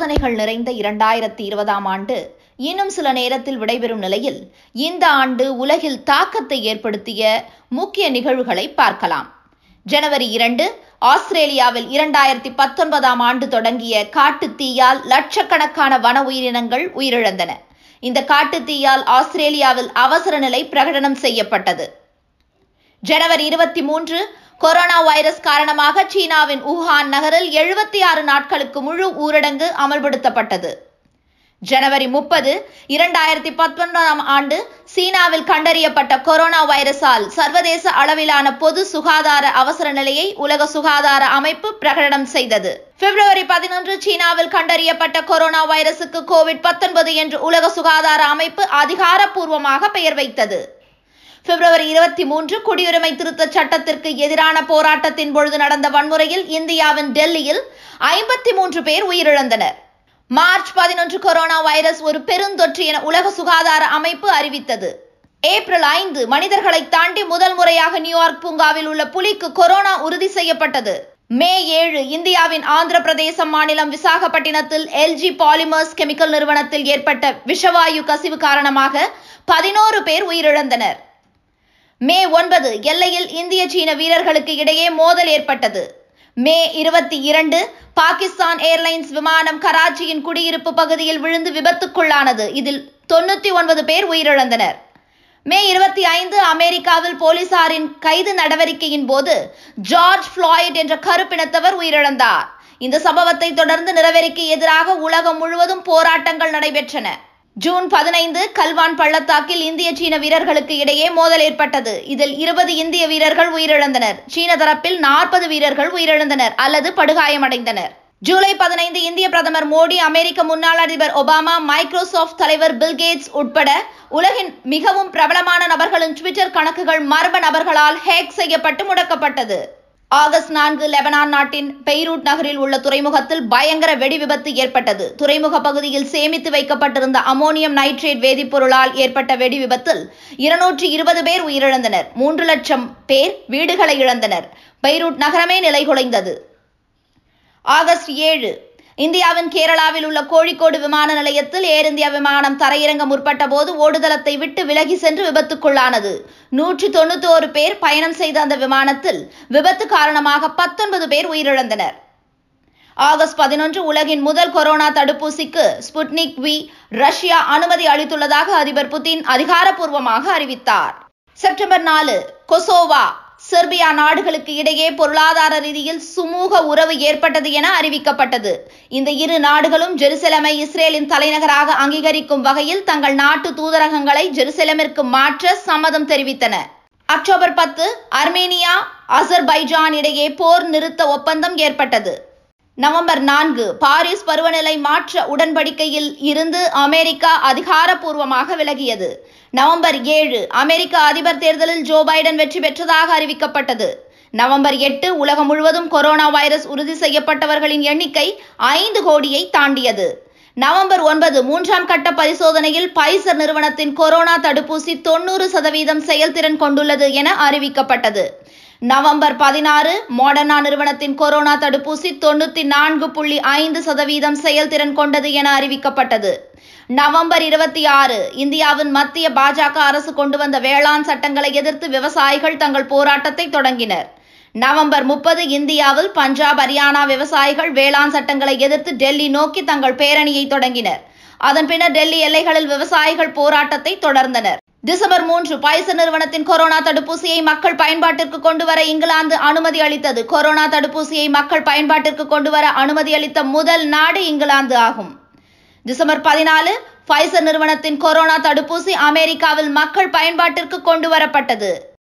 சோதனைகள் நிறைந்த இரண்டாயிரத்தி இருபதாம் ஆண்டு இன்னும் சில நேரத்தில் விடைபெறும் நிலையில் இந்த ஆண்டு உலகில் தாக்கத்தை ஏற்படுத்திய முக்கிய நிகழ்வுகளை பார்க்கலாம். ஜனவரி இரண்டு ஆஸ்திரேலியாவில் இரண்டாயிரத்தி பத்தொன்பதாம் ஆண்டு தொடங்கிய காட்டுத்தீயால் லட்சக்கணக்கான வன உயிரினங்கள் உயிரிழந்தன. இந்த காட்டுத்தீயால் ஆஸ்திரேலியாவில் அவசர நிலை பிரகடனம் செய்யப்பட்டது. ஜனவரி இருபத்தி மூன்று கொரோனா வைரஸ் காரணமாக சீனாவின் ஊஹான் நகரில் எழுபத்தி ஆறு நாட்களுக்கு முழு ஊரடங்கு அமல்படுத்தப்பட்டது. ஜனவரி முப்பது இரண்டாயிரத்தி பத்தொன்பதாம் ஆண்டு சீனாவில் கண்டறியப்பட்ட கொரோனா வைரஸால் சர்வதேச அளவிலான பொது சுகாதார அவசர நிலையை உலக சுகாதார அமைப்பு பிரகடனம் செய்தது. பிப்ரவரி பதினொன்று சீனாவில் கண்டறியப்பட்ட கொரோனா வைரசுக்கு கோவிட் பத்தொன்பது என்று உலக சுகாதார அமைப்பு அதிகாரப்பூர்வமாக பெயர் வைத்தது. பிப்ரவரி இருபத்தி மூன்று குடியுரிமை திருத்த சட்டத்திற்கு எதிரான போராட்டத்தின் பொழுது நடந்த வன்முறையில் இந்தியாவின் டெல்லியில் ஐம்பத்தி மூன்று பேர் உயிரிழந்தனர். மார்ச் பதினொன்று கொரோனா வைரஸ் ஒரு பெருந்தொற்று என உலக சுகாதார அமைப்பு அறிவித்தது. ஏப்ரல் ஐந்து மனிதர்களை தாண்டி முதல் முறையாக நியூயார்க் பூங்காவில் உள்ள புலிக்கு கொரோனா உறுதி செய்யப்பட்டது. மே ஏழு இந்தியாவின் ஆந்திர பிரதேசம் மாநிலம் விசாகப்பட்டினத்தில் எல்ஜி பாலிமர்ஸ் கெமிக்கல் நிறுவனத்தில் ஏற்பட்ட விஷவாயு கசிவு காரணமாக பதினோரு பேர் உயிரிழந்தனர். மே ஒன்பது எல்லையில் இந்திய சீன வீரர்களுக்கு இடையே மோதல் ஏற்பட்டது. மே இருபத்தி இரண்டு பாகிஸ்தான் ஏர்லைன்ஸ் விமானம் கராச்சியின் குடியிருப்பு பகுதியில் விழுந்து விபத்துக்குள்ளானது. இதில் தொண்ணூத்தி ஒன்பது பேர் உயிரிழந்தனர். மே இருபத்தி ஐந்து அமெரிக்காவில் போலீசாரின் கைது நடவடிக்கையின் போது ஜார்ஜ் ஃப்ளாய்ட் என்ற கருப்பினத்தவர் உயிரிழந்தார். இந்த சம்பவத்தை தொடர்ந்து நிறவெறிக்கு எதிராக உலகம் முழுவதும் போராட்டங்கள் நடைபெற்றன. ஜூன் பதினைந்து கல்வான் பள்ளத்தாக்கில் இந்திய சீன வீரர்களுக்கு இடையே மோதல் ஏற்பட்டது. இதில் இருபது இந்திய வீரர்கள் உயிரிழந்தனர். சீன தரப்பில் நாற்பது வீரர்கள் உயிரிழந்தனர் அல்லது படுகாயமடைந்தனர். ஜூலை பதினைந்து இந்திய பிரதமர் மோடி அமெரிக்க முன்னாள் அதிபர் ஒபாமா மைக்ரோசாஃப்ட் தலைவர் பில்கேட்ஸ் உட்பட உலகின் மிகவும் பிரபலமான நபர்களின் ட்விட்டர் கணக்குகள் மர்ம நபர்களால் ஹேக் செய்யப்பட்டு முடக்கப்பட்டது. ஆகஸ்ட் நான்கு லெபனான் நாட்டின் பெய்ரூட் நகரில் உள்ள துறைமுகத்தில் பயங்கர வெடி விபத்து ஏற்பட்டது. துறைமுக பகுதியில் சேமித்து வைக்கப்பட்டிருந்த அமோனியம் நைட்ரேட் வேதிப்பொருளால் ஏற்பட்ட வெடி விபத்தில் இருநூற்றி இருபது பேர் உயிரிழந்தனர். மூன்று லட்சம் பேர் வீடுகளை இழந்தனர். பெய்ரூட் நகரமே நிலைகுலைந்தது ஆகஸ்ட் ஏழு இந்தியாவின் கேரளாவில் உள்ள கோழிக்கோடு விமான நிலையத்தில் ஏர் இந்தியா விமானம் தரையிறங்க முற்பட்ட போது ஓடுதளத்தை விட்டு விலகி சென்று விபத்துக்குள்ளானது. நூற்றி தொண்ணூத்தோரு பேர் பயணம் செய்த அந்த விமானத்தில் விபத்து காரணமாக பத்தொன்பது பேர் உயிரிழந்தனர். ஆகஸ்ட் பதினொன்று உலகின் முதல் கொரோனா தடுப்பூசிக்கு ஸ்புட்னிக் வி ரஷ்யா அனுமதி அளித்துள்ளதாக அதிபர் புதின் அதிகாரப்பூர்வமாக அறிவித்தார். செப்டம்பர் நாலு கொசோவா செர்பியா நாடுகளுக்கு இடையே பொருளாதார ரீதியில் சுமூக உறவு ஏற்பட்டது என அறிவிக்கப்பட்டது. இந்த இரு நாடுகளும் ஜெருசலமை இஸ்ரேலின் தலைநகராக அங்கீகரிக்கும் வகையில் தங்கள் நாட்டு தூதரகங்களை ஜெருசலமிற்கு மாற்ற சம்மதம் தெரிவித்தன. அக்டோபர் பத்து அர்மேனியா அசர்பைஜான் இடையே போர் நிறுத்த ஒப்பந்தம் ஏற்பட்டது. நவம்பர் நான்கு பாரிஸ் பருவநிலை மாற்ற உடன்படிக்கையில் இருந்து அமெரிக்கா அதிகாரப்பூர்வமாக விலகியது. நவம்பர் ஏழு அமெரிக்க அதிபர் தேர்தலில் ஜோ பைடன் வெற்றி பெற்றதாக அறிவிக்கப்பட்டது. நவம்பர் எட்டு உலகம் முழுவதும் கொரோனா வைரஸ் உறுதி செய்யப்பட்டவர்களின் எண்ணிக்கை ஐந்து கோடியை தாண்டியது. நவம்பர் ஒன்பது மூன்றாம் கட்ட பரிசோதனையில் பைசர் நிறுவனத்தின் கொரோனா தடுப்பூசி தொண்ணூறு சதவீதம் செயல்திறன் கொண்டுள்ளது என அறிவிக்கப்பட்டது. நவம்பர் பதினாறு மாடர்னா நிறுவனத்தின் கொரோனா தடுப்பூசி தொண்ணூத்தி நான்கு புள்ளி ஐந்து சதவீதம் செயல்திறன் கொண்டது என அறிவிக்கப்பட்டது. நவம்பர் இருபத்தி ஆறு இந்தியாவின் மத்திய பாஜக அரசு கொண்டு வந்த வேளாண் சட்டங்களை எதிர்த்து விவசாயிகள் தங்கள் போராட்டத்தை தொடங்கினர். நவம்பர் முப்பது இந்தியாவில் பஞ்சாப் ஹரியானா விவசாயிகள் வேளாண் சட்டங்களை எதிர்த்து டெல்லி நோக்கி தங்கள் பேரணியை தொடங்கினர். அதன் பின்னர் டெல்லி எல்லைகளில் விவசாயிகள் போராட்டத்தை தொடர்ந்தனர். டிசம்பர் மூன்று பைசர் நிறுவனத்தின் கொரோனா தடுப்பூசியை மக்கள் பயன்பாட்டிற்கு கொண்டு வர இங்கிலாந்து அனுமதி அளித்தது. கொரோனா தடுப்பூசியை மக்கள் பயன்பாட்டிற்கு கொண்டு வர அனுமதி அளித்த முதல் நாடு இங்கிலாந்து ஆகும். டிசம்பர் பதினாலு பைசர் நிறுவனத்தின் கொரோனா தடுப்பூசி அமெரிக்காவில் மக்கள் பயன்பாட்டிற்கு கொண்டு வரப்பட்டது.